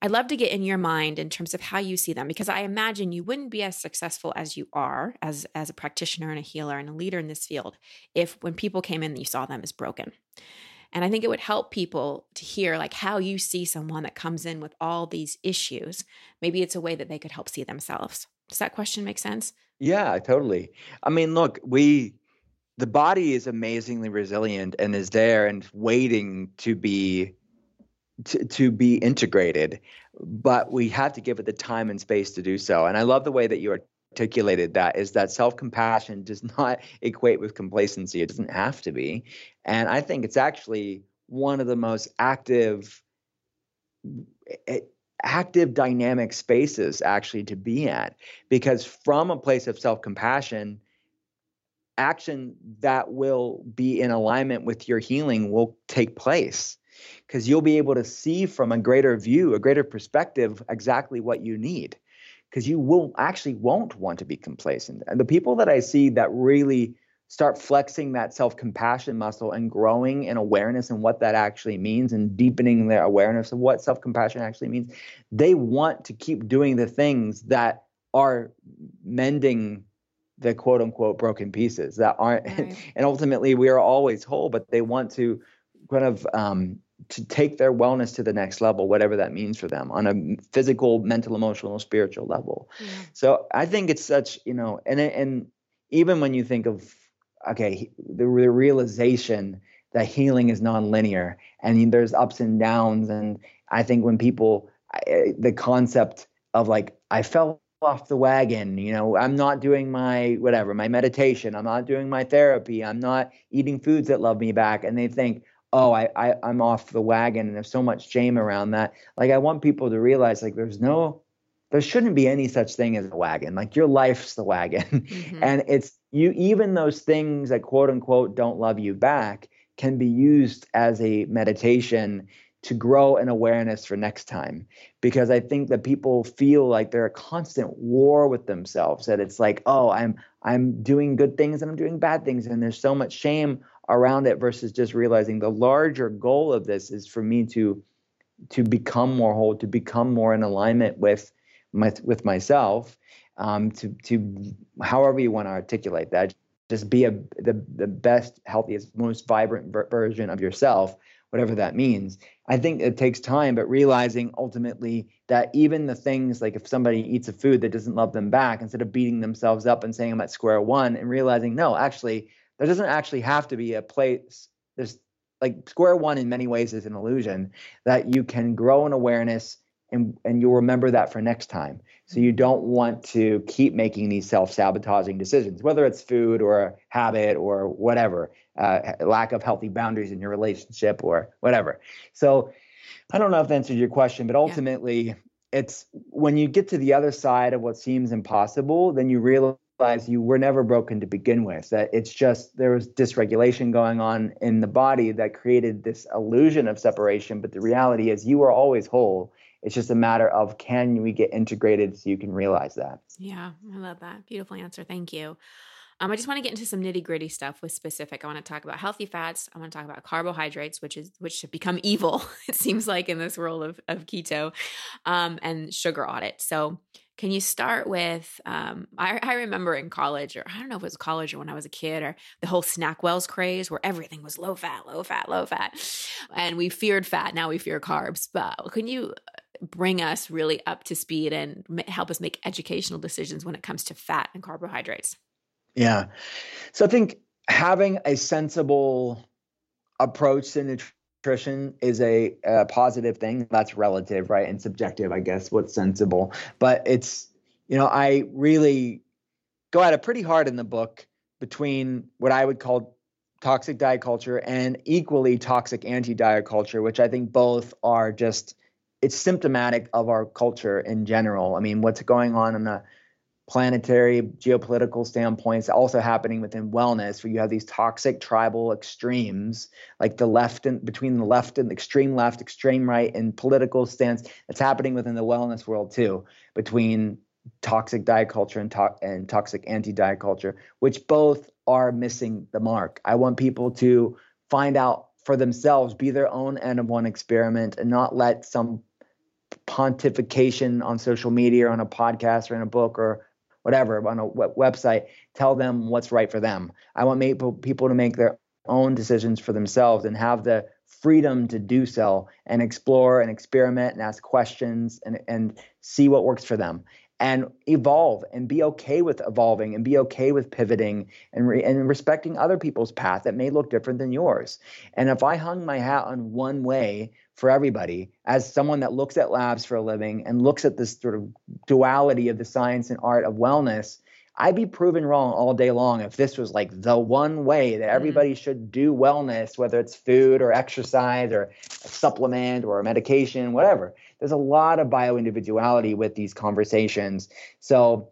I'd love to get in your mind in terms of how you see them because I imagine you wouldn't be as successful as you are as as a practitioner and a healer and a leader in this field if when people came in you saw them as broken. And I think it would help people to hear like how you see someone that comes in with all these issues. Maybe it's a way that they could help see themselves. Does that question make sense? Yeah, totally. I mean, look, we the body is amazingly resilient and is there and waiting to be to, to be integrated but we have to give it the time and space to do so. And i love the way that you articulated that is that self-compassion does not equate with complacency. It doesn't have to be. And i think it's actually one of the most active active dynamic spaces actually to be at because from a place of self-compassion action that will be in alignment with your healing will take place because you'll be able to see from a greater view, a greater perspective, exactly what you need. Because you will actually won't want to be complacent. And the people that I see that really start flexing that self compassion muscle and growing in awareness and what that actually means and deepening their awareness of what self compassion actually means, they want to keep doing the things that are mending the quote unquote broken pieces that aren't right. and ultimately we are always whole but they want to kind of um, to take their wellness to the next level whatever that means for them on a physical mental emotional spiritual level yeah. so i think it's such you know and and even when you think of okay the, the realization that healing is nonlinear and there's ups and downs and i think when people the concept of like i felt off the wagon. You know, I'm not doing my whatever, my meditation. I'm not doing my therapy. I'm not eating foods that love me back. And they think, oh, I, I I'm off the wagon. And there's so much shame around that. Like I want people to realize like there's no there shouldn't be any such thing as a wagon. Like your life's the wagon. Mm-hmm. and it's you even those things that quote unquote don't love you back can be used as a meditation to grow an awareness for next time. Because i think that people feel like they're a constant war with themselves that it's like oh i'm i'm doing good things and i'm doing bad things. And there's so much shame around it versus just realizing the larger goal of this is for me to to become more whole to become more in alignment with my with myself um, to to however you want to articulate that just be a the, the best healthiest most vibrant ver- version of yourself whatever that means. I think it takes time, but realizing ultimately that even the things like if somebody eats a food that doesn't love them back, instead of beating themselves up and saying I'm at square one, and realizing no, actually, there doesn't actually have to be a place. There's like square one in many ways is an illusion that you can grow an awareness and and you'll remember that for next time. So you don't want to keep making these self-sabotaging decisions, whether it's food or habit or whatever, uh, lack of healthy boundaries in your relationship or whatever. So I don't know if that answered your question, but ultimately, yeah. it's when you get to the other side of what seems impossible, then you realize you were never broken to begin with. That it's just there was dysregulation going on in the body that created this illusion of separation. But the reality is, you are always whole it's just a matter of can we get integrated so you can realize that. Yeah, I love that. Beautiful answer. Thank you. Um, I just want to get into some nitty gritty stuff with specific. I want to talk about healthy fats. I want to talk about carbohydrates, which is which have become evil. It seems like in this world of of keto, um, and sugar audit. So, can you start with? Um, I, I, remember in college, or I don't know if it was college or when I was a kid, or the whole SnackWell's craze, where everything was low fat, low fat, low fat, and we feared fat. Now we fear carbs. But can you bring us really up to speed and help us make educational decisions when it comes to fat and carbohydrates. Yeah. So I think having a sensible approach to nutrition is a, a, positive thing. That's relative, right? And subjective, I guess, what's sensible. But it's, you know, I really go at it pretty hard in the book between what I would call toxic diet culture and equally toxic anti-diet culture, which I think both are just it's symptomatic of our culture in general. I mean, what's going on in the planetary geopolitical standpoints also happening within wellness where you have these toxic tribal extremes like the left and between the left and extreme left extreme right and political stance that's happening within the wellness world too between toxic diet culture and, to- and toxic anti-diet culture which both are missing the mark. I want people to find out for themselves be their own n of one experiment and not let some pontification on social media or on a podcast or in a book or whatever on a website tell them what's right for them. I want people to make their own decisions for themselves and have the freedom to do so and explore and experiment and ask questions and, and see what works for them and evolve and be okay with evolving and be okay with pivoting and, re- and respecting other people's path that may look different than yours. And if I hung my hat on one way for everybody, as someone that looks at labs for a living and looks at this sort of duality of the science and art of wellness, I'd be proven wrong all day long if this was like the one way that mm-hmm. everybody mm-hmm. should do wellness, whether it's food or exercise or a supplement or a medication, whatever. There's a lot of bioindividuality with these conversations. So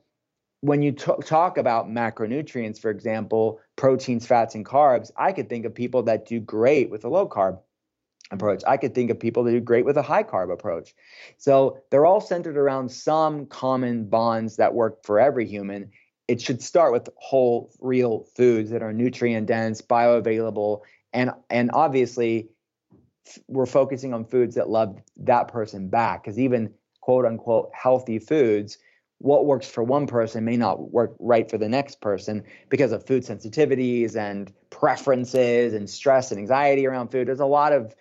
when you t- talk about macronutrients, for example, proteins, fats, and carbs, I could think of people that do great with a low carb approach. I could think of people that do great with a high carb approach. So they're all centered around some common bonds that work for every human it should start with whole real foods that are nutrient dense bioavailable and and obviously we're focusing on foods that love that person back because even quote unquote healthy foods what works for one person may not work right for the next person because of food sensitivities and preferences and stress and anxiety around food there's a lot of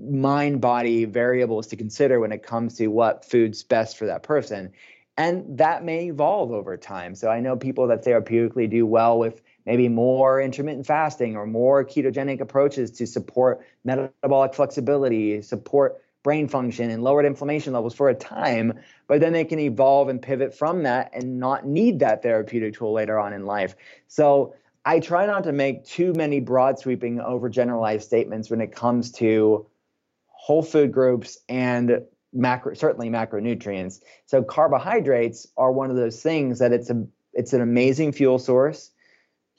mind body variables to consider when it comes to what food's best for that person and that may evolve over time. So I know people that therapeutically do well with maybe more intermittent fasting or more ketogenic approaches to support metabolic flexibility, support brain function and lowered inflammation levels for a time, but then they can evolve and pivot from that and not need that therapeutic tool later on in life. So I try not to make too many broad sweeping overgeneralized statements when it comes to whole food groups and macro certainly macronutrients. So carbohydrates are one of those things that it's a it's an amazing fuel source.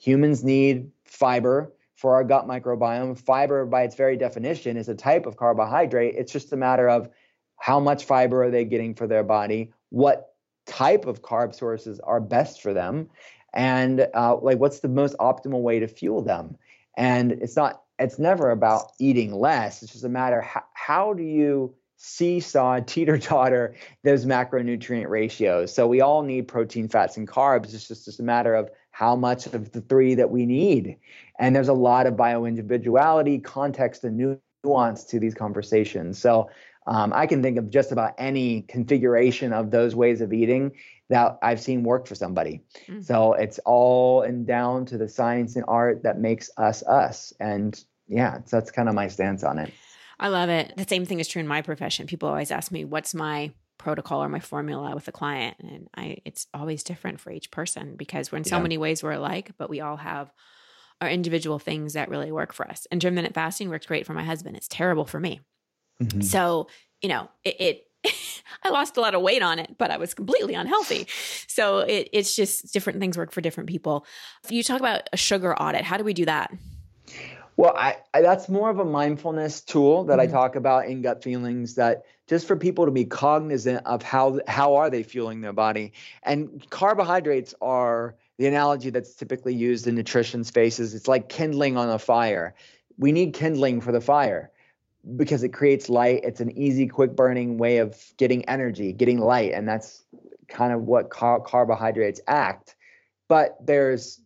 Humans need fiber for our gut microbiome. Fiber by its very definition is a type of carbohydrate. It's just a matter of how much fiber are they getting for their body, what type of carb sources are best for them, and uh, like what's the most optimal way to fuel them. And it's not it's never about eating less. It's just a matter how, how do you seesaw, teeter totter those macronutrient ratios. So we all need protein, fats, and carbs. It's just, just a matter of how much of the three that we need. And there's a lot of bio individuality, context, and nuance to these conversations. So um, I can think of just about any configuration of those ways of eating that I've seen work for somebody. Mm-hmm. So it's all and down to the science and art that makes us us. And yeah, so that's kind of my stance on it. I love it. The same thing is true in my profession. People always ask me, what's my protocol or my formula with a client? And I it's always different for each person because we're in so yeah. many ways we're alike, but we all have our individual things that really work for us. Intermittent fasting works great for my husband. It's terrible for me. Mm-hmm. So, you know, it, it I lost a lot of weight on it, but I was completely unhealthy. So it, it's just different things work for different people. You talk about a sugar audit. How do we do that? Well, I, I, that's more of a mindfulness tool that mm-hmm. I talk about in gut feelings that just for people to be cognizant of how how are they fueling their body. And carbohydrates are the analogy that's typically used in nutrition spaces. It's like kindling on a fire. We need kindling for the fire because it creates light. It's an easy, quick burning way of getting energy, getting light, and that's kind of what car- carbohydrates act. But there's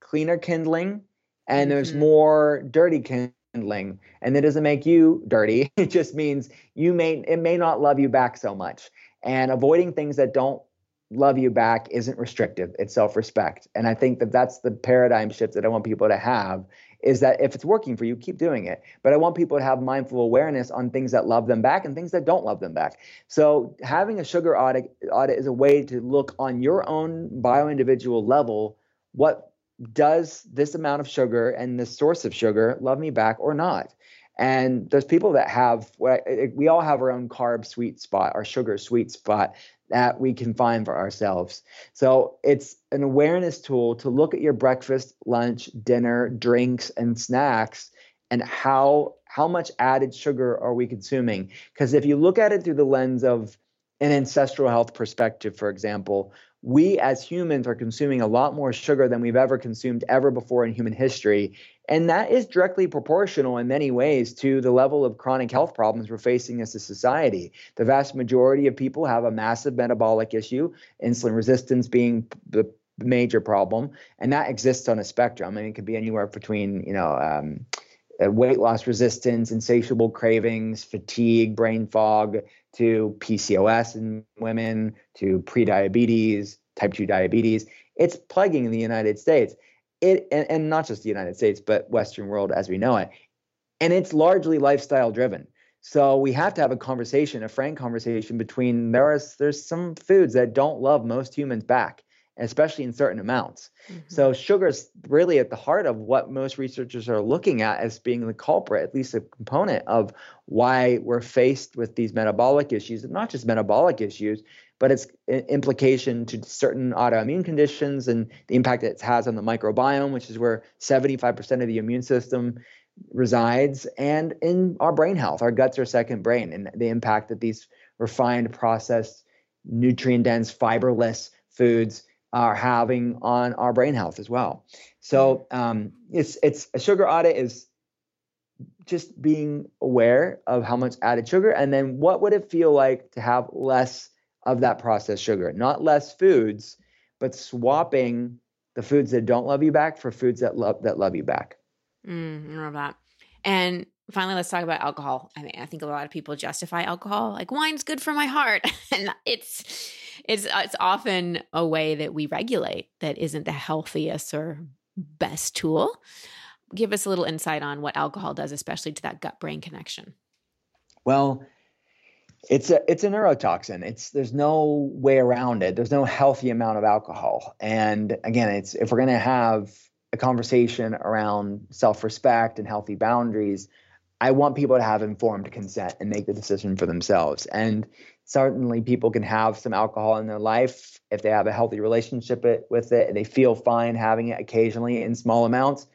cleaner kindling and there's mm-hmm. more dirty kindling and it doesn't make you dirty. It just means you may it may not love you back so much. And avoiding things that don't love you back isn't restrictive it's self-respect. And i think that that's the paradigm shift that i want people to have is that if it's working for you keep doing it. But i want people to have mindful awareness on things that love them back and things that don't love them back. So having a sugar audit audit is a way to look on your own bio individual level what does this amount of sugar and this source of sugar love me back or not and there's people that have, we all have our own carb sweet spot, our sugar sweet spot that we can find for ourselves. So it's an awareness tool to look at your breakfast, lunch, dinner, drinks, and snacks and how how much added sugar are we consuming because if you look at it through the lens of an ancestral health perspective for example we as humans are consuming a lot more sugar than we've ever consumed ever before in human history. And that is directly proportional in many ways to the level of chronic health problems we're facing as a society. The vast majority of people have a massive metabolic issue, insulin resistance being the major problem, and that exists on a spectrum. I mean, it could be anywhere between, you know, um, uh, weight loss resistance, insatiable cravings, fatigue, brain fog, to PCOS in women, to prediabetes, type 2 diabetes. It's plaguing the United States. It and, and not just the United States, but Western world as we know it. And it's largely lifestyle driven. So we have to have a conversation, a frank conversation between there is there's some foods that don't love most humans back especially in certain amounts. Mm-hmm. So sugar is really at the heart of what most researchers are looking at as being the culprit, at least a component of why we're faced with these metabolic issues, and not just metabolic issues, but its implication to certain autoimmune conditions and the impact that it has on the microbiome, which is where 75% of the immune system resides, and in our brain health. Our guts are second brain, and the impact that these refined, processed, nutrient dense, fiberless foods are having on our brain health as well. So um, it's it's a sugar audit is just being aware of how much added sugar, and then what would it feel like to have less of that processed sugar, not less foods, but swapping the foods that don't love you back for foods that love that love you back. Mm, I love that. And finally, let's talk about alcohol. I mean, I think a lot of people justify alcohol like wine's good for my heart, and it's it's uh, it's often a way that we regulate that isn't the healthiest or best tool. Give us a little insight on what alcohol does, especially to that gut brain connection. Well, it's a it's a neurotoxin. It's there's no way around it. There's no healthy amount of alcohol. And again, it's if we're going to have a conversation around self-respect and healthy boundaries, I want people to have informed consent and make the decision for themselves. And certainly people can have some alcohol in their life if they have a healthy relationship with it and they feel fine having it occasionally in small amounts.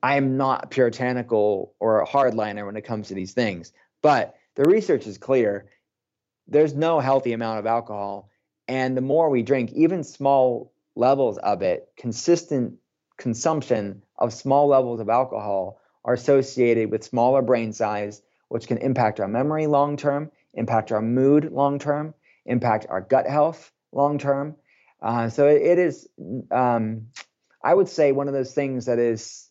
I am not puritanical or a hardliner when it comes to these things, but the research is clear. There's no healthy amount of alcohol. And the more we drink, even small levels of it, consistent consumption of small levels of alcohol are associated with smaller brain size, which can impact our memory long term impact our mood long term, impact our gut health long term. Uh, so it, it is, um, I would say, one of those things that is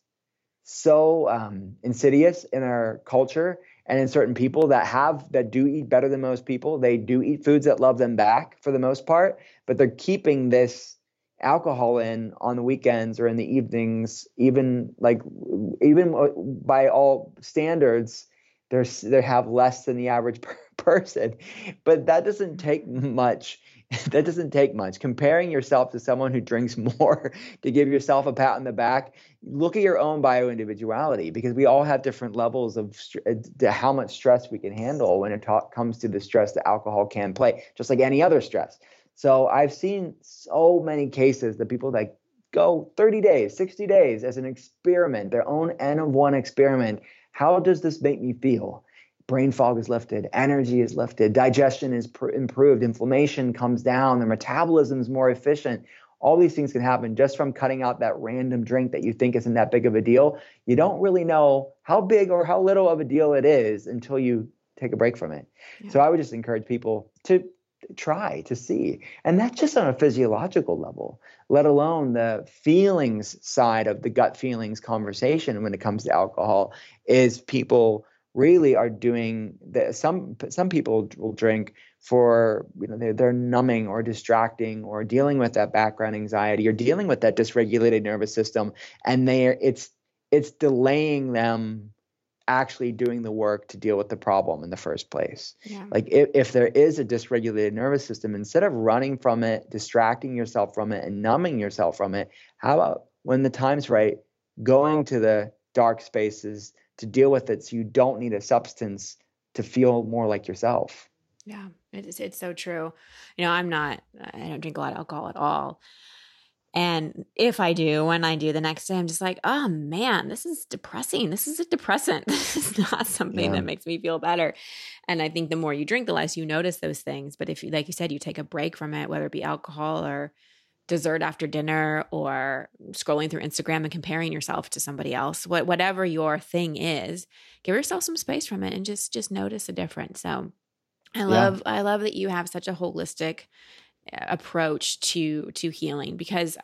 so um, insidious in our culture and in certain people that have that do eat better than most people. They do eat foods that love them back for the most part, but they're keeping this alcohol in on the weekends or in the evenings even like even by all standards they're, they have less than the average person. But that doesn't take much that doesn't take much. Comparing yourself to someone who drinks more to give yourself a pat on the back look at your own bio individuality because we all have different levels of uh, how much stress we can handle when it comes to the stress that alcohol can play just like any other stress. So i've seen so many cases that people that go 30 days 60 days as an experiment their own n of one experiment how does this make me feel brain fog is lifted, energy is lifted, digestion is pr- improved, inflammation comes down, the metabolism is more efficient. All these things can happen just from cutting out that random drink that you think isn't that big of a deal. You don't really know how big or how little of a deal it is until you take a break from it. Yeah. So I would just encourage people to try to see. And that's just on a physiological level, let alone the feelings side of the gut feelings conversation when it comes to alcohol is people really are doing that some some people will drink for you know they're, they're numbing or distracting or dealing with that background anxiety or dealing with that dysregulated nervous system and they it's it's delaying them actually doing the work to deal with the problem in the first place yeah. like if, if there is a dysregulated nervous system instead of running from it distracting yourself from it and numbing yourself from it how about when the time's right going to the dark spaces to deal with it so you don't need a substance to feel more like yourself yeah, it's it's so true. You know, I'm not I don't drink a lot of alcohol at all. And if I do, when I do the next day, I'm just like, oh man, this is depressing. This is a depressant. This is not something yeah. that makes me feel better. And I think the more you drink, the less you notice those things. But if you, like you said, you take a break from it, whether it be alcohol or dessert after dinner or scrolling through Instagram and comparing yourself to somebody else, what, whatever your thing is, give yourself some space from it and just, just notice a difference. So I love yeah. I love that you have such a holistic approach to to healing because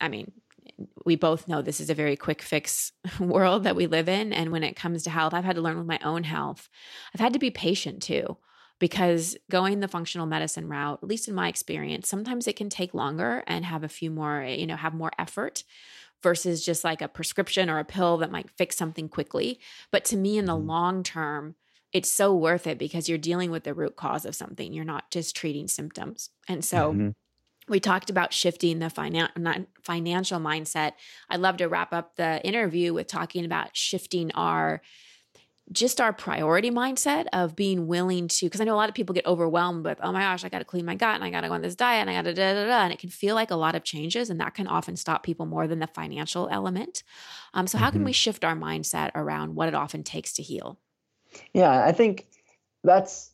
I mean we both know this is a very quick fix world that we live in. And when it comes to health I've had to learn with my own health. I've had to be patient too because going the functional medicine route at least in my experience sometimes it can take longer and have a few more you know have more effort versus just like a prescription or a pill that might fix something quickly. But to me in the mm-hmm. long term it's so worth it because you're dealing with the root cause of something. You're not just treating symptoms. And so mm-hmm. we talked about shifting the finan- financial mindset. I'd love to wrap up the interview with talking about shifting our just our priority mindset of being willing to because I know a lot of people get overwhelmed with, oh my gosh, I got to clean my gut and I got to go on this diet and I got to da da da, and it can feel like a lot of changes, and that can often stop people more than the financial element. Um, so, how mm-hmm. can we shift our mindset around what it often takes to heal? Yeah, I think that's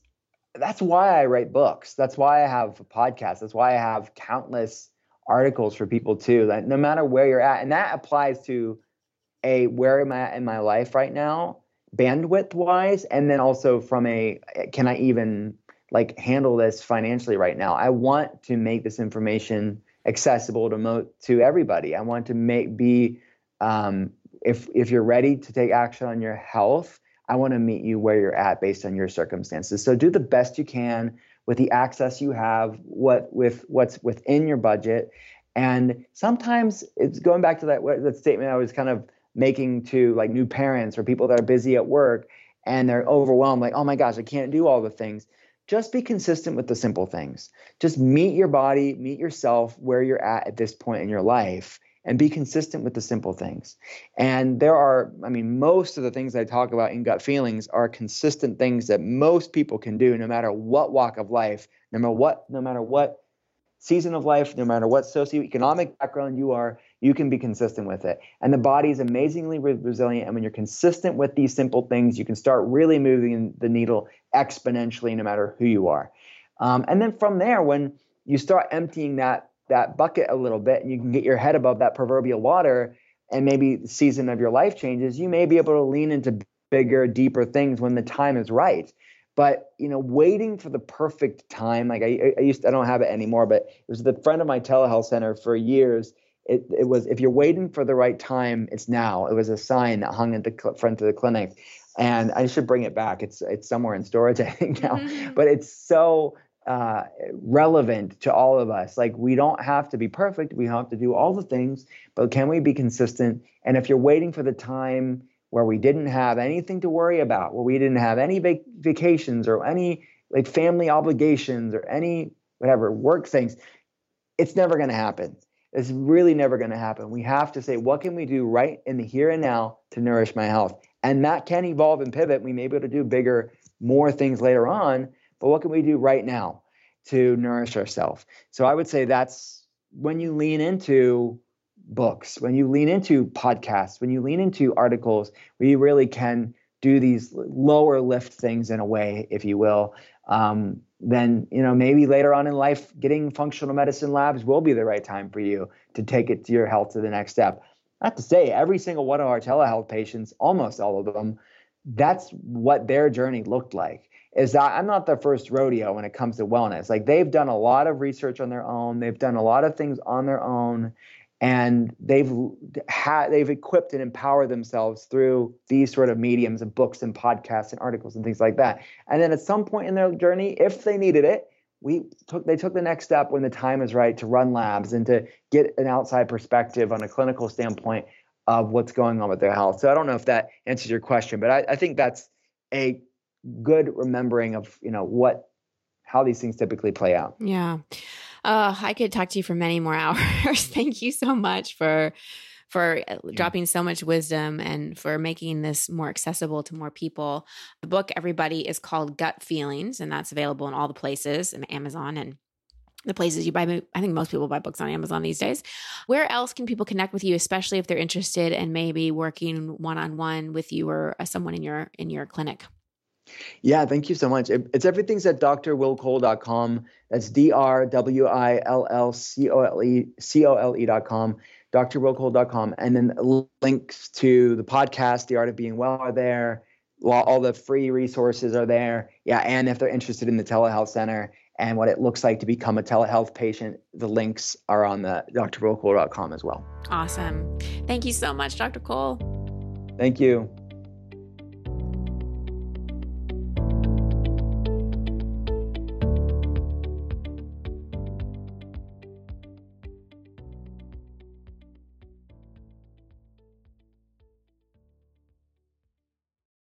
that's why I write books. That's why I have a podcast. That's why I have countless articles for people too. That no matter where you're at, and that applies to a where am I at in my life right now, bandwidth wise, and then also from a can I even like handle this financially right now? I want to make this information accessible to mo- to everybody. I want to make be um, if if you're ready to take action on your health I want to meet you where you're at based on your circumstances. So do the best you can with the access you have, what with what's within your budget. And sometimes it's going back to that that statement I was kind of making to like new parents or people that are busy at work and they're overwhelmed like, "Oh my gosh, I can't do all the things." Just be consistent with the simple things. Just meet your body, meet yourself where you're at at this point in your life and be consistent with the simple things. And there are, I mean, most of the things I talk about in gut feelings are consistent things that most people can do no matter what walk of life, no matter what, no matter what season of life, no matter what socioeconomic background you are, you can be consistent with it. And the body is amazingly resilient. And when you're consistent with these simple things, you can start really moving the needle exponentially, no matter who you are. Um, and then from there, when you start emptying that that bucket a little bit and you can get your head above that proverbial water and maybe the season of your life changes, you may be able to lean into bigger, deeper things when the time is right. But you know, waiting for the perfect time, like I, I used, to, I don't have it anymore, but it was the friend of my telehealth center for years. It, it was if you're waiting for the right time, it's now. It was a sign that hung at the cl- front of the clinic, and I should bring it back. It's it's somewhere in storage, I think now, mm-hmm. but it's so uh, relevant to all of us. Like we don't have to be perfect. We have to do all the things, but can we be consistent? And if you're waiting for the time where we didn't have anything to worry about, where we didn't have any vac- vacations or any like family obligations or any whatever work things, it's never going to happen. It's really never going to happen. We have to say, what can we do right in the here and now to nourish my health? And that can evolve and pivot. We may be able to do bigger, more things later on but what can we do right now to nourish ourselves? So I would say that's when you lean into books, when you lean into podcasts, when you lean into articles, you really can do these lower lift things in a way, if you will, um, then you know maybe later on in life, getting functional medicine labs will be the right time for you to take it to your health to the next step. Not to say every single one of our telehealth patients, almost all of them, that's what their journey looked like is that I'm not the first rodeo when it comes to wellness. Like they've done a lot of research on their own, they've done a lot of things on their own, and they've had they've equipped and empowered themselves through these sort of mediums of books and podcasts and articles and things like that. And then at some point in their journey, if they needed it, we took they took the next step when the time is right to run labs and to get an outside perspective on a clinical standpoint of what's going on with their health. So I don't know if that answers your question, but I, I think that's a good remembering of you know what how these things typically play out. Yeah. Uh, I could talk to you for many more hours. Thank you so much for for uh, dropping so much wisdom and for making this more accessible to more people. The book, everybody, is called Gut Feelings, and that's available in all the places and Amazon and the places you buy. I think most people buy books on Amazon these days. Where else can people connect with you, especially if they're interested and in maybe working one on one with you or uh, someone in your in your clinic? Yeah, thank you so much. It, it's everything's at drwillcole.com. That's D R W I L L C O L E C O L E.com, drwillcole.com. And then links to the podcast, The Art of Being Well, are there. All the free resources are there. Yeah, and if they're interested in the telehealth center and what it looks like to become a telehealth patient, the links are on the drwillcole.com as well. Awesome. Thank you so much, Dr. Cole. Thank you.